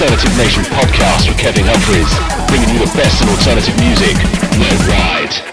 Alternative Nation podcast with Kevin Humphreys, bringing you the best in alternative music. No ride.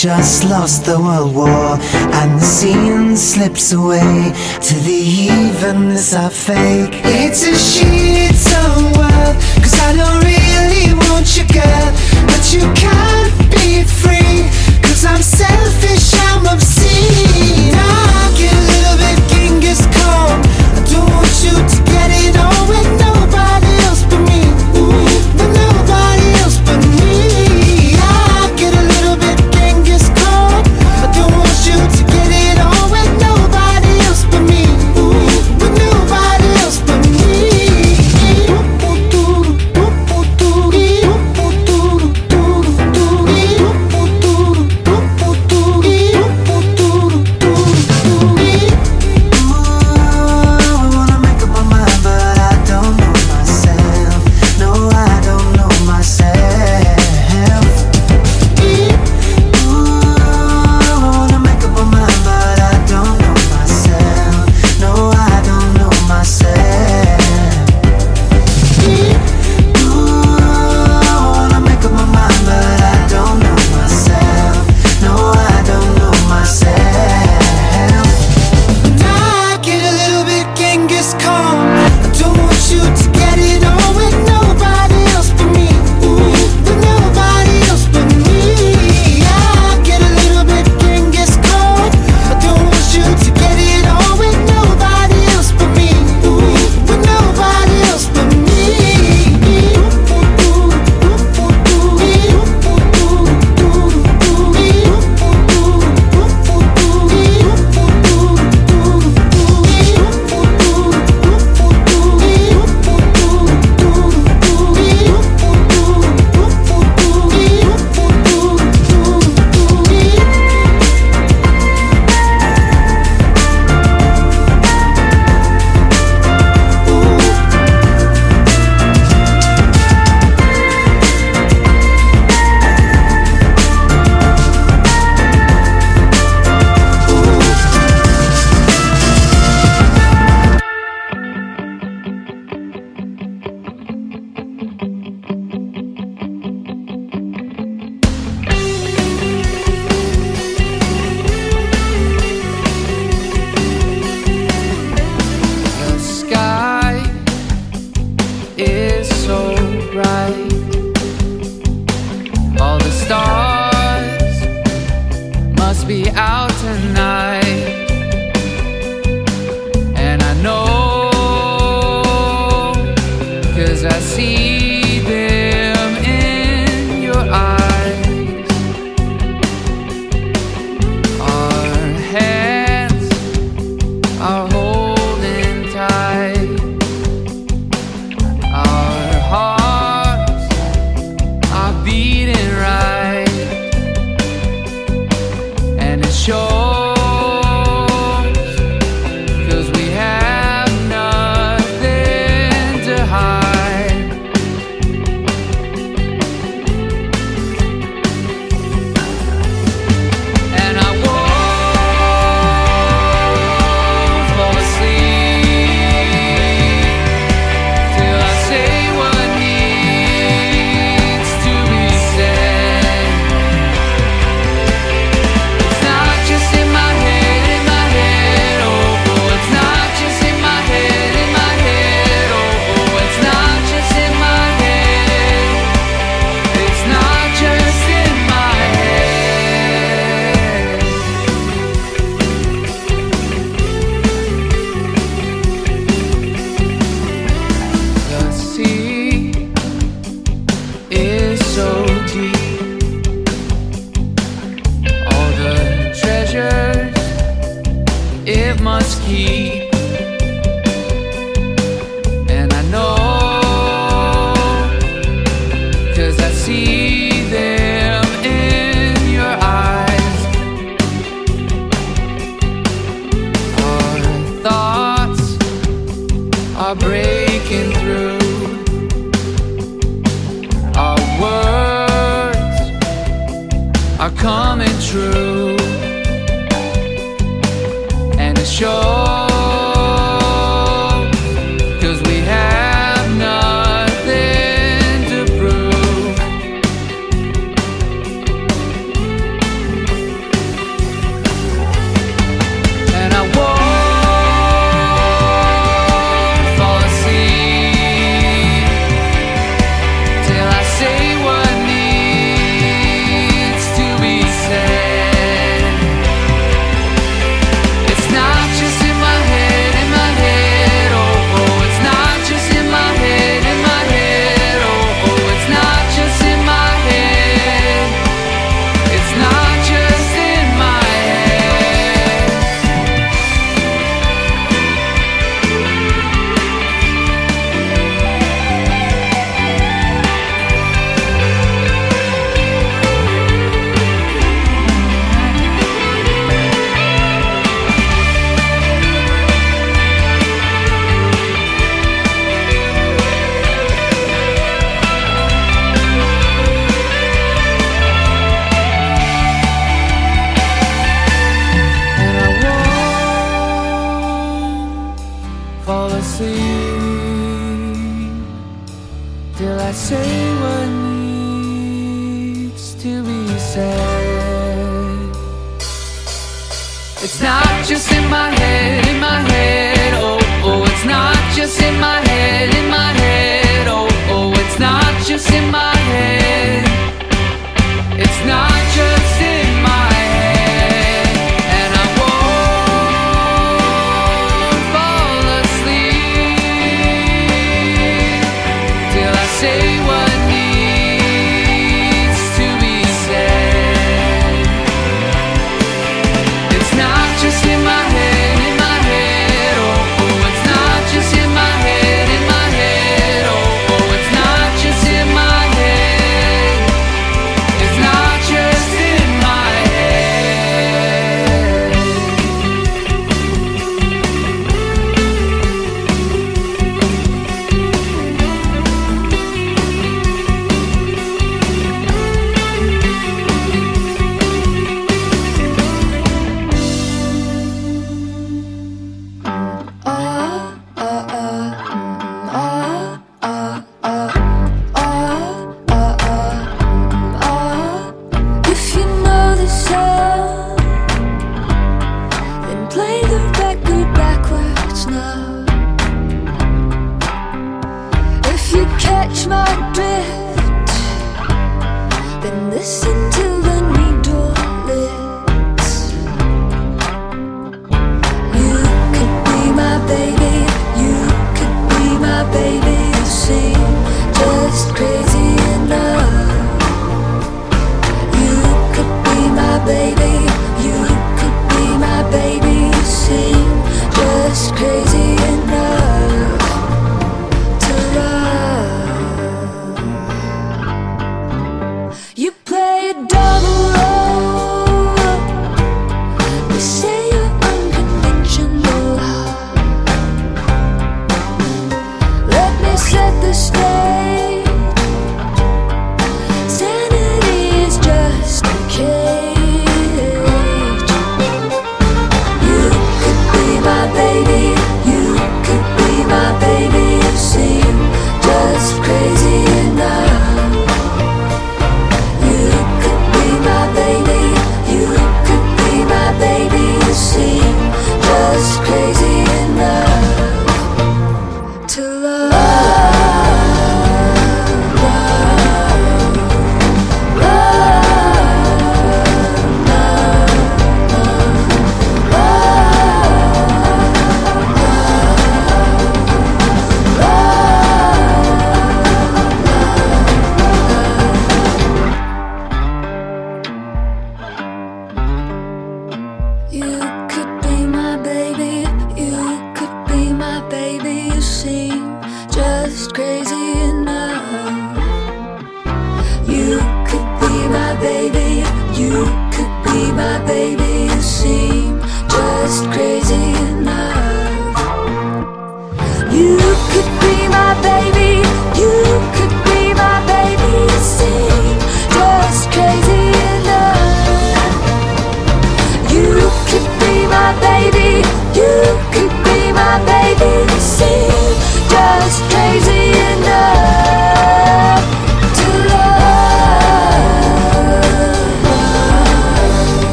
just lost the World War, and the scene slips away to the evenness I fake. It's a shit so world, cause I don't really want you, girl, but you can't be free, cause I'm selfish.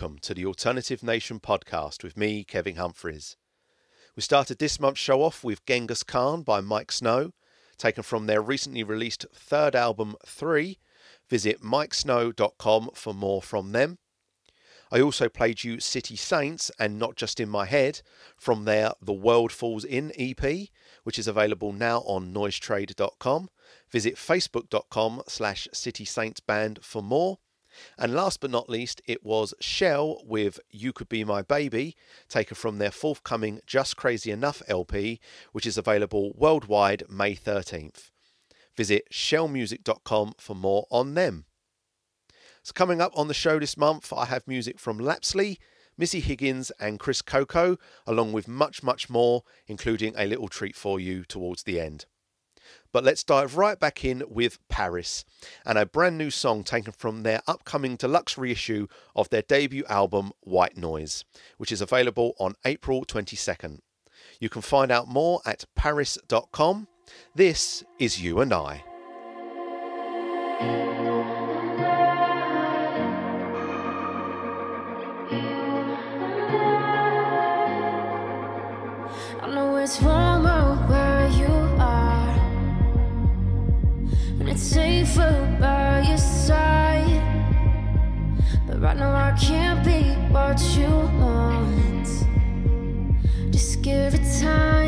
Welcome to the Alternative Nation podcast with me, Kevin Humphreys. We started this month's show off with Genghis Khan by Miike Snow, taken from their recently released third album, 3. Visit miikesnow.com for more from them. I also played you City Saints and Not Just in My Head from their The World Falls In EP, which is available now on noisetrade.com. Visit facebook.com slash City Saints Band for more. And last but not least, it was Shell with You Could Be My Baby, taken from their forthcoming Just Crazy Enough LP, which is available worldwide May 13th. Visit shellmusic.com for more on them. So, coming up on the show this month, I have music from Lapsley, Missy Higgins, and Chris Coco, along with much, much more, including a little treat for you towards the end. But let's dive right back in with PVRIS and a brand new song taken from their upcoming deluxe reissue of their debut album White Noise, which is available on April 22nd. You can find out more at pvris.com. This is You and I. right now I can't be what you want. Just give it time.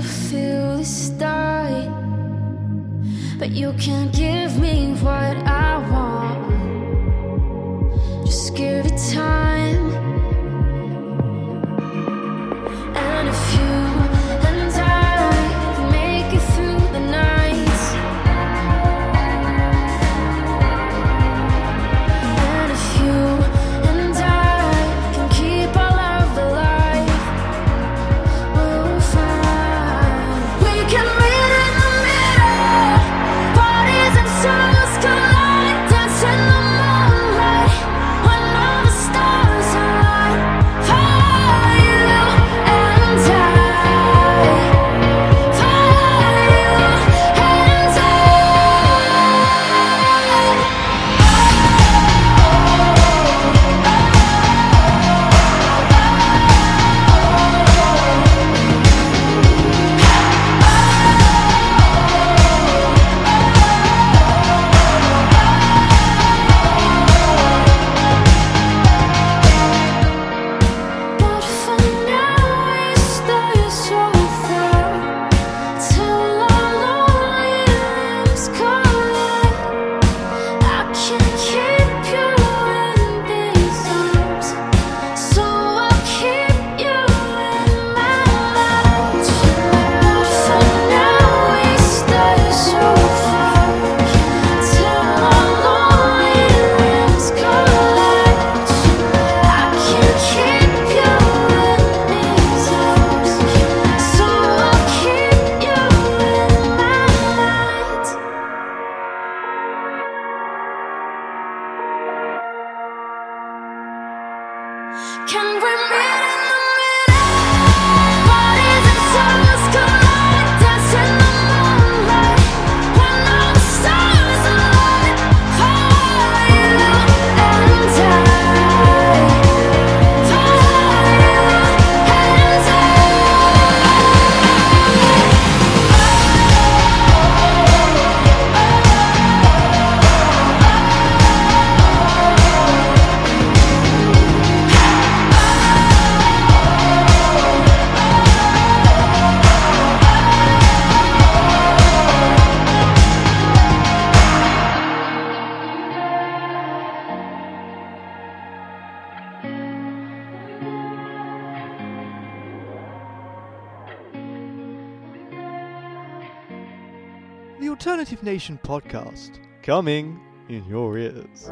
To feel this die. But you can't give me what I want. Just give it time. Nation podcast coming in your ears.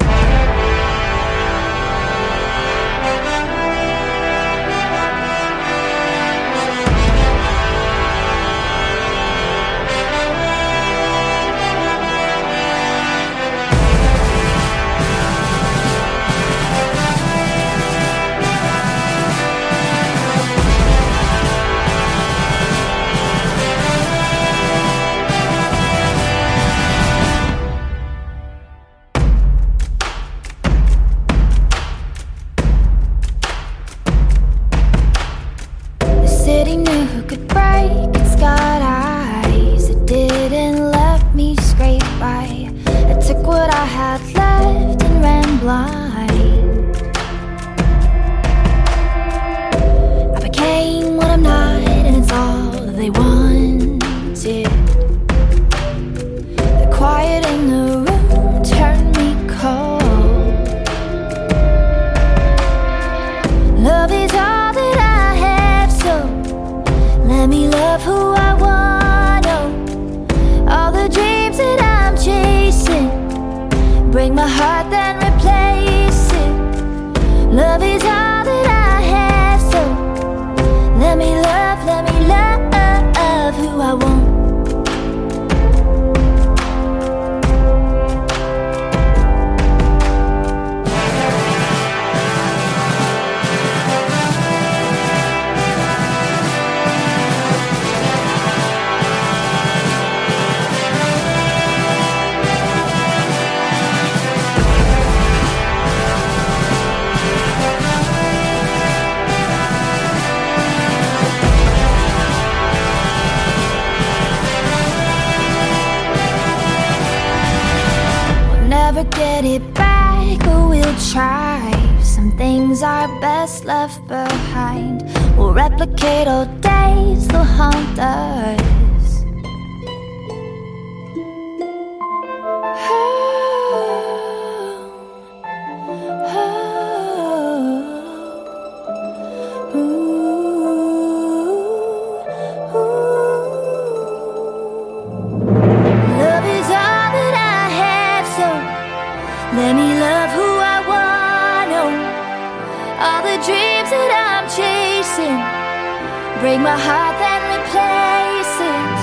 break my heart, then replace it.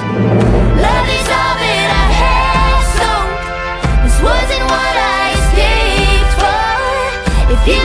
Love is all that I have, so this wasn't what I escaped for. If you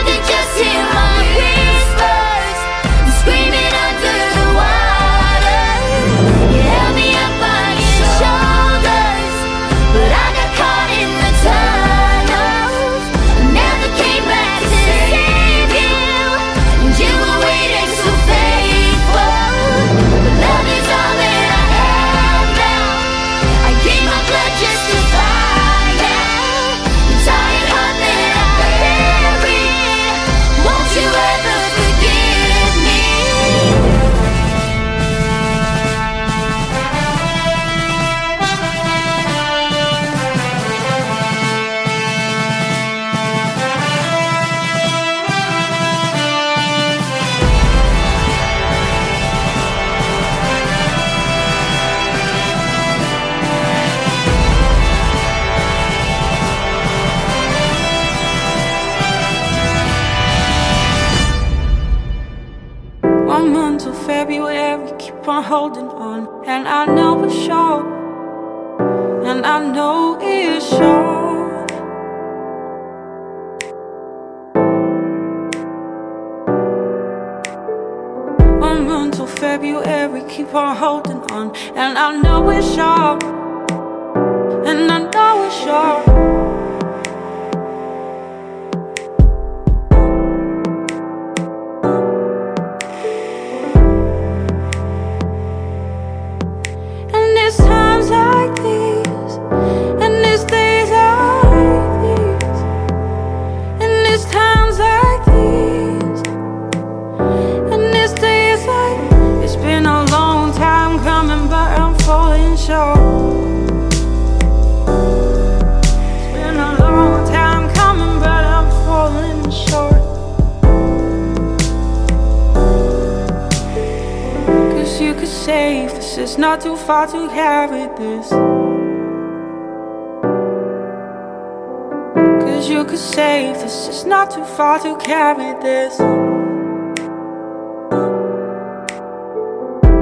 times like these. it's not too far to carry this. Cause you could save this, it's not too far to carry this.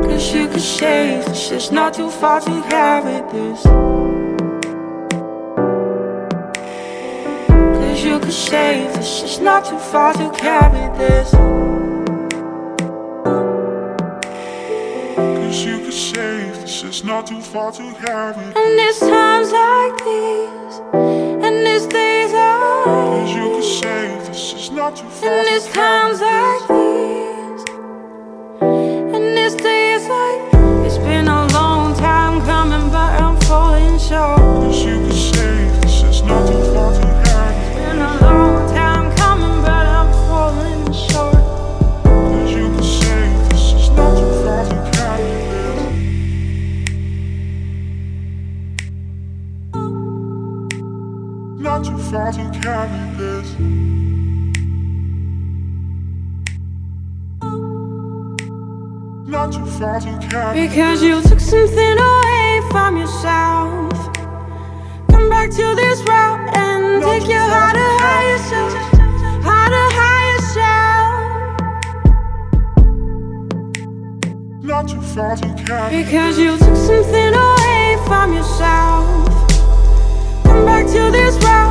Cause you could save this, it's not too far to carry this. Cause you could save this, it's not too far to carry this. It's not too far to carry. And it's times like these, and it's days like Cause you could save this, it's not too far And to it's times like Far to carry. Because you took something away from yourself. Come back to this route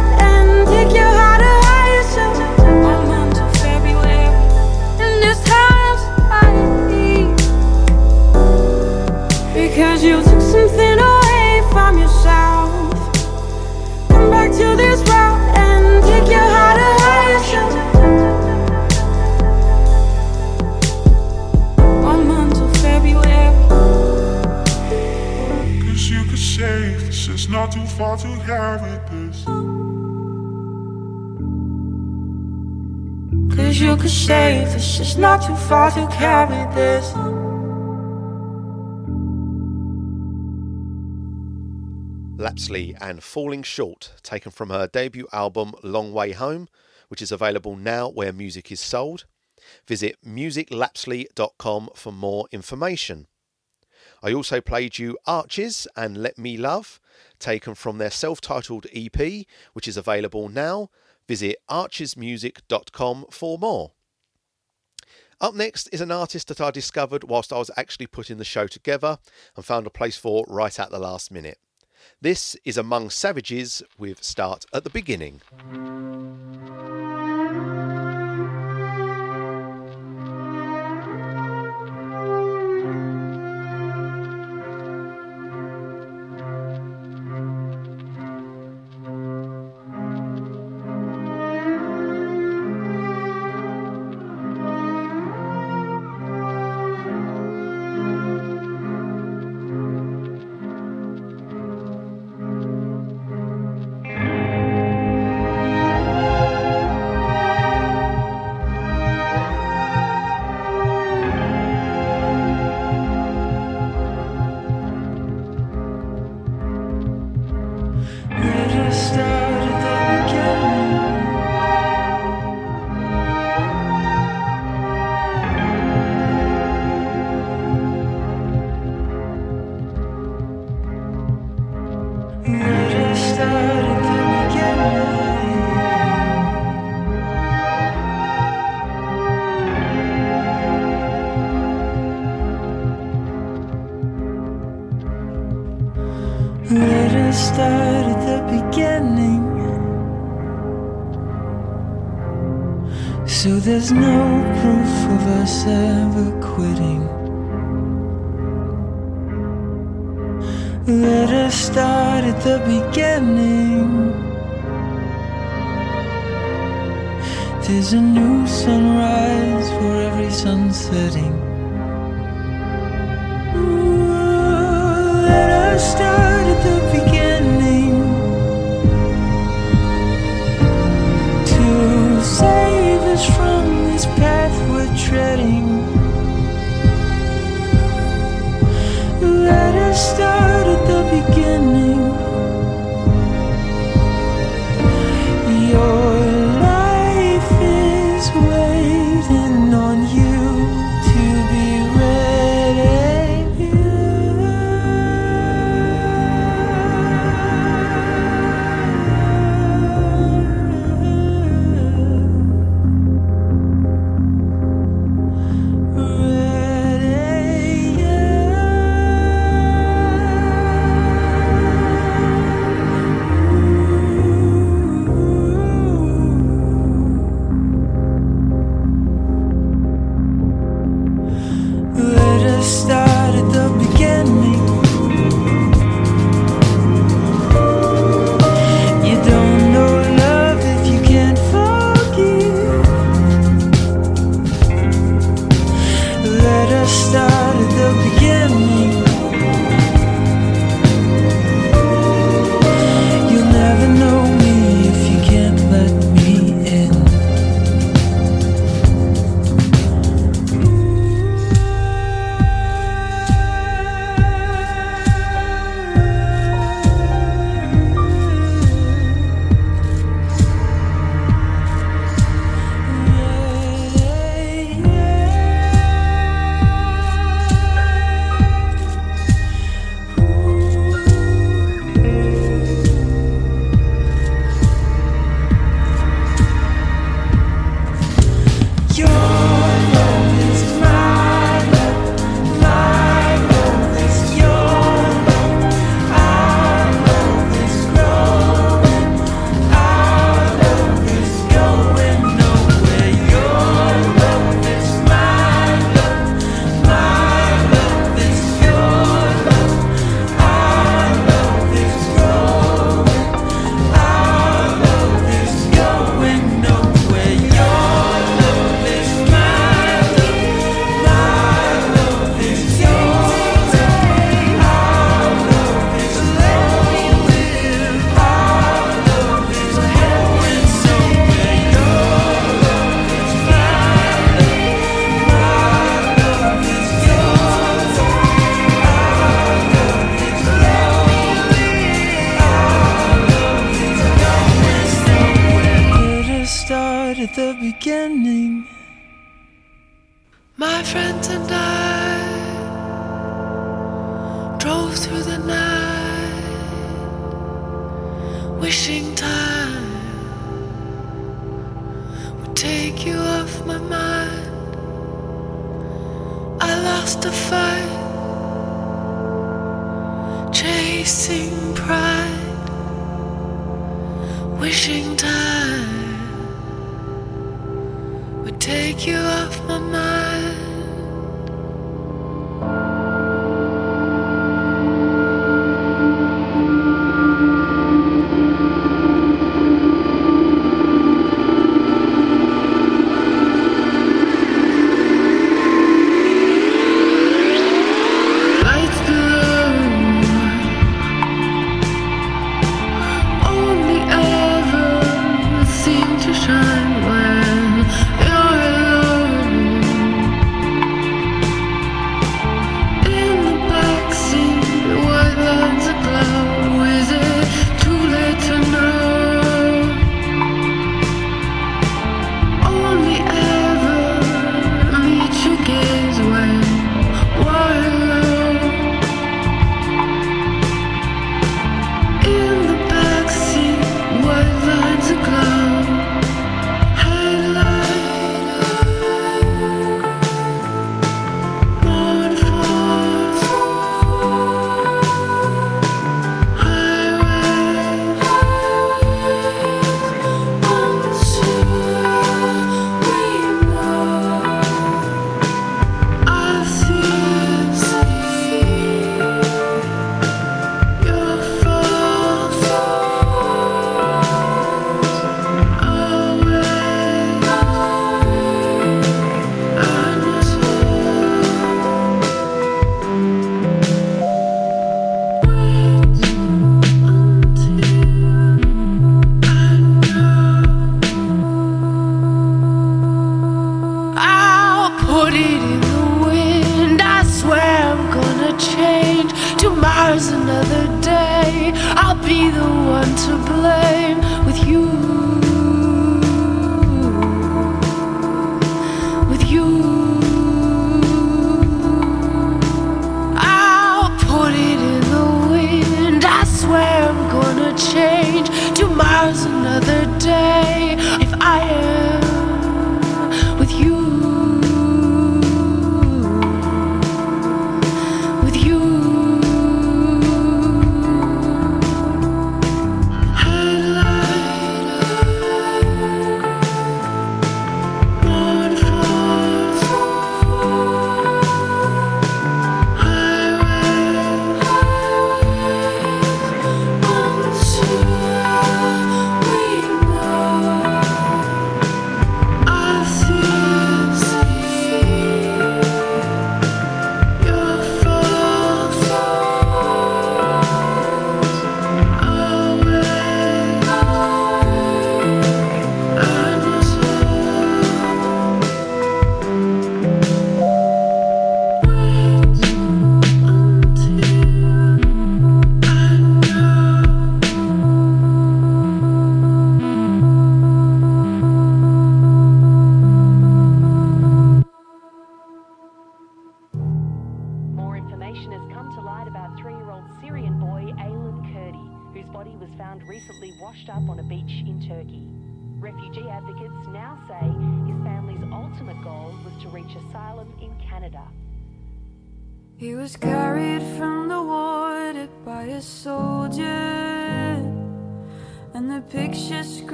far to carry this. Cause you could save this, it's not too far to carry this. Lapsley and Falling Short, taken from her debut album Long Way Home, which is available now where music is sold. Visit musiclapsley.com for more information. I also played you Arches and Let Me Love, taken from their self titled EP, which is available now. Visit archesmusic.com for more. Up next is an artist that I discovered whilst I was actually putting the show together and found a place for right at the last minute. This is Among Savages with Start at the Beginning.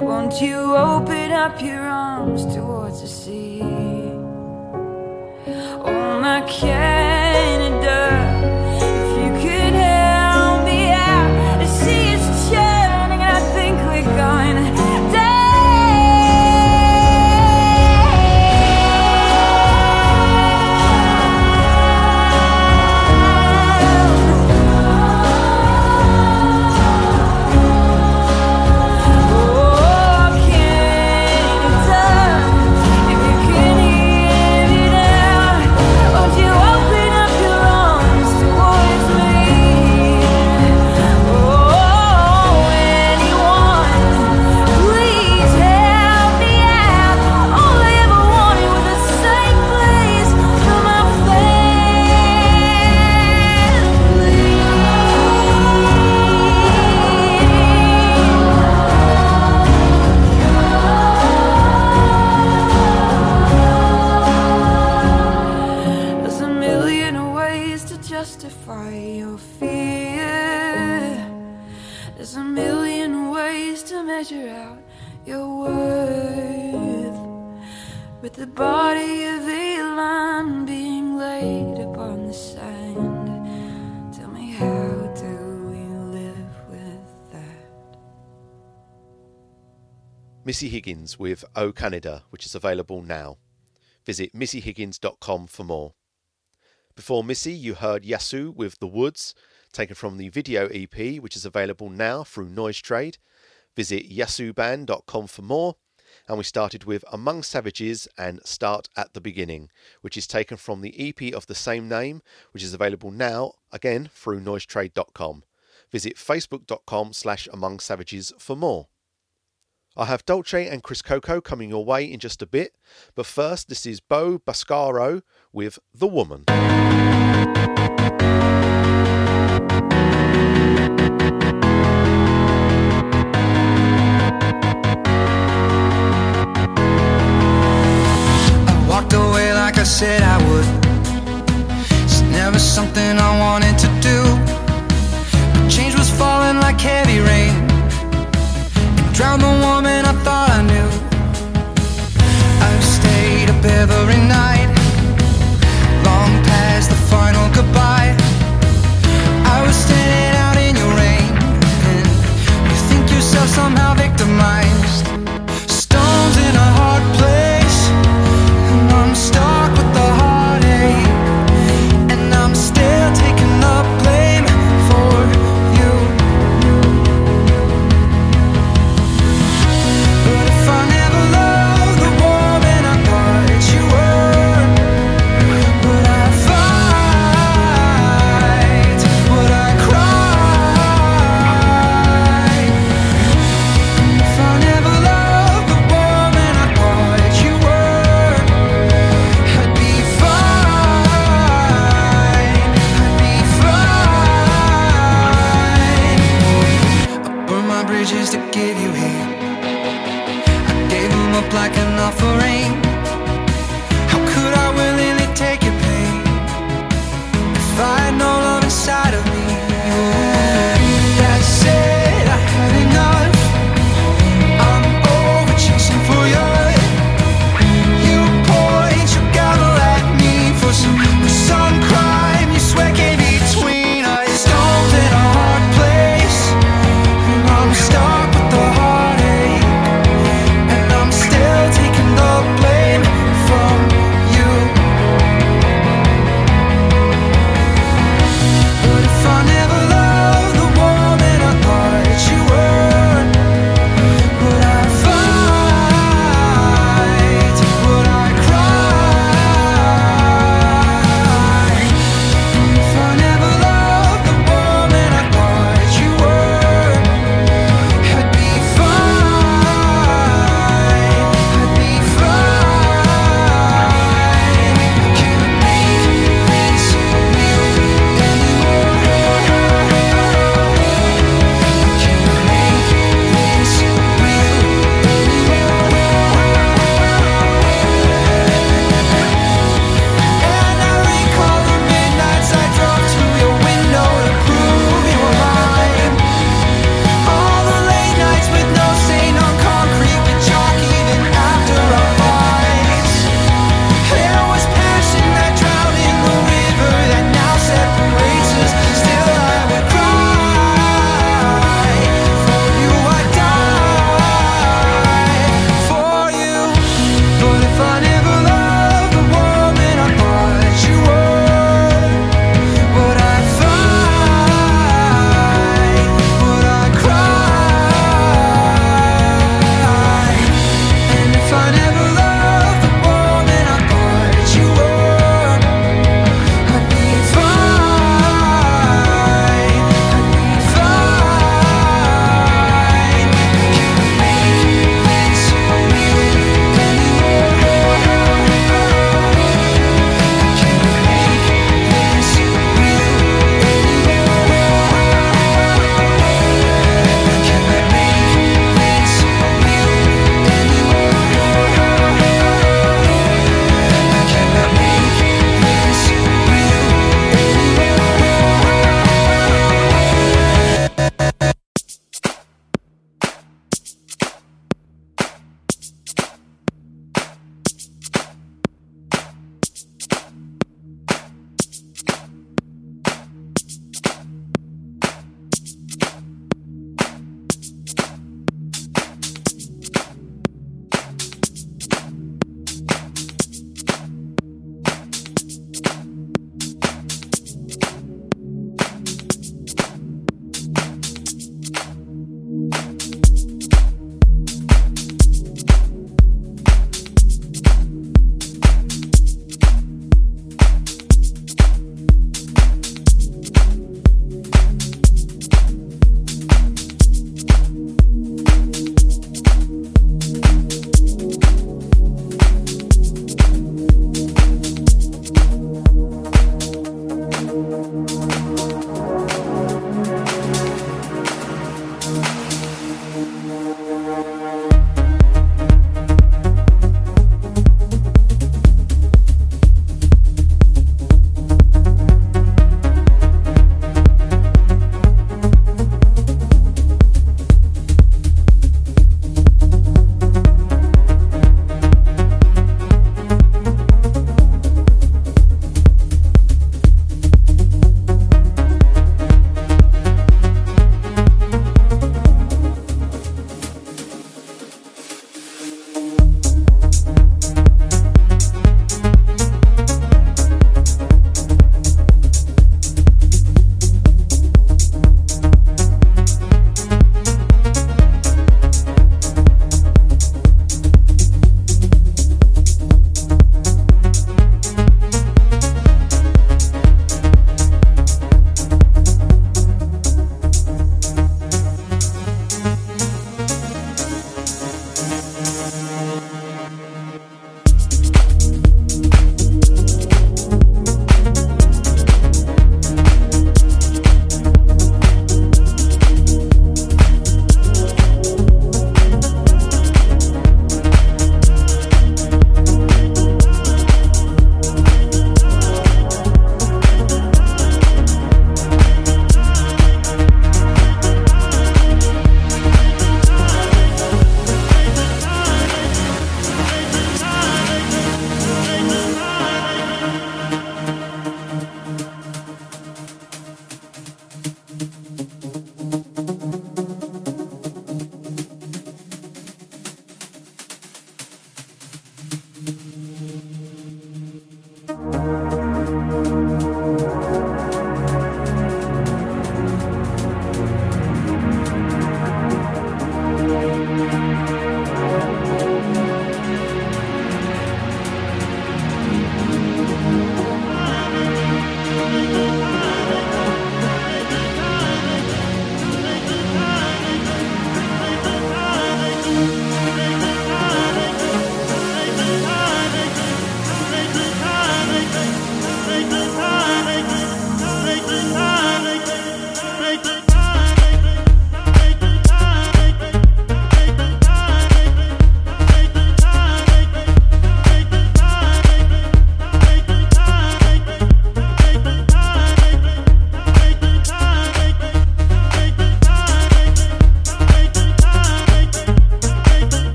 Won't you open up your arms towards the sea? Oh, my Canada, Missy Higgins with Oh Canada, which is available now. Visit missyhiggins.com for more. Before Missy, you heard Yassou with The Woods, taken from the video EP, which is available now through Noise Trade. Visit yassouband.com for more. And we started with Among Savages and Start at the Beginning, which is taken from the EP of the same name, which is available now, again, through noisetrade.com. Visit facebook.com slash among savages for more. I have Dolce and Chris Coco coming your way in just a bit, but first, this is Bo Bascaro with The Woman. I walked away like I said I would. It's never something I wanted to do. But change was falling like heavy rain. It drowned the woman every night,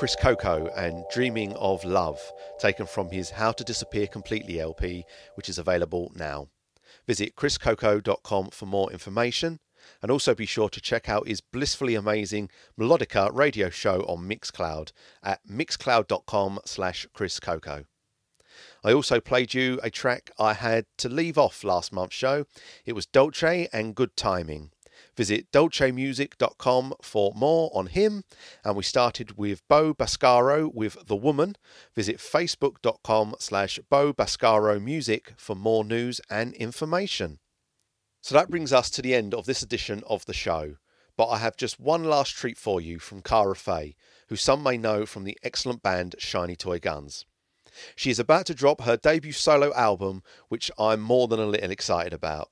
Chris Coco and Dreaming of Love, taken from his How to Disappear Completely LP, which is available now. Visit chriscoco.com for more information, and also be sure to check out his blissfully amazing Melodica radio show on Mixcloud at mixcloud.com slash chriscoco. I also played you a track I had to leave off last month's show. It was Dolce and Good Timing. Visit dolcemusic.com for more on him. And we started with Bo Bascaro with The Woman. Visit facebook.com slash Bo Bascaro Music for more news and information. So that brings us to the end of this edition of the show. But I have just one last treat for you from Carah Faye, who some may know from the excellent band Shiny Toy Guns. She is about to drop her debut solo album, which I'm more than a little excited about.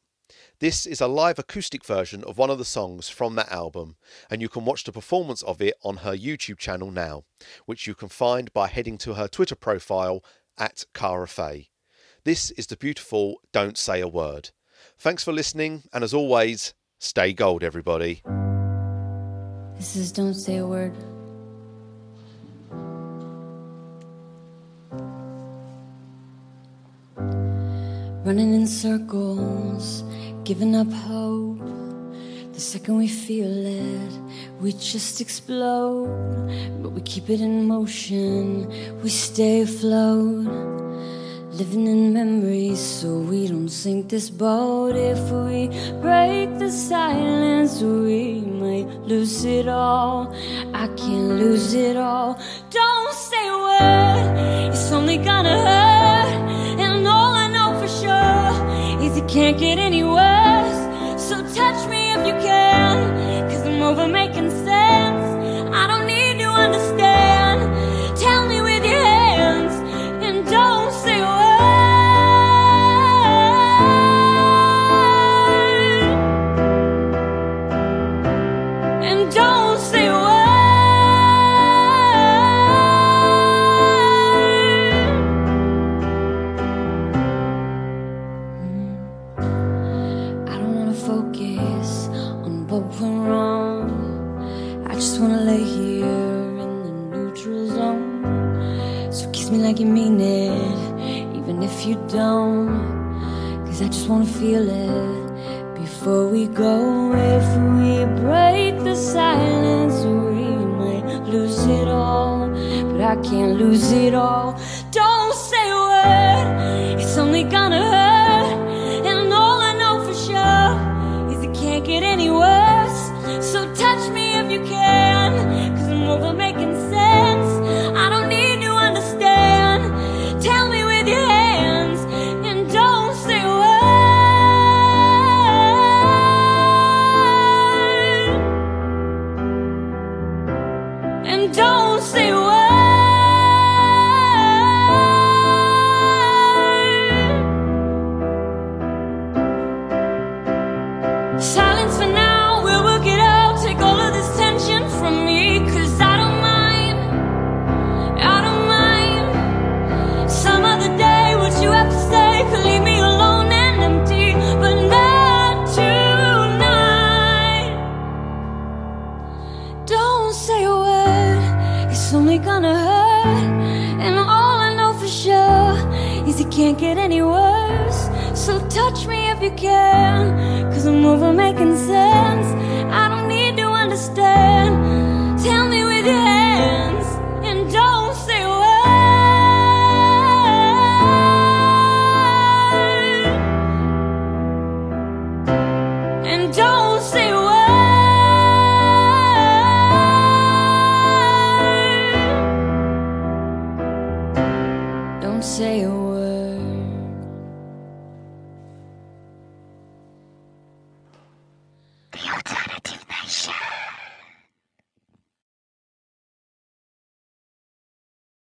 This is a live acoustic version of one of the songs from that album, and you can watch the performance of it on her YouTube channel now, which you can find by heading to her Twitter profile at Carah Faye. This is the beautiful Don't Say a Word. Thanks for listening, and as always, stay gold, everybody. This is Don't Say a Word. Running in circles, giving up hope. The second we feel it, we just explode. But we keep it in motion, we stay afloat. Living in memories so we don't sink this boat. If we break the silence, we might lose it all. I can't lose it all. Don't say a word, it's only gonna hurt. And all I know for sure is it can't get any worse. You can, cause I'm over making sense. I can't lose it all. Get any worse. So touch me if you can, cause I'm over making sense.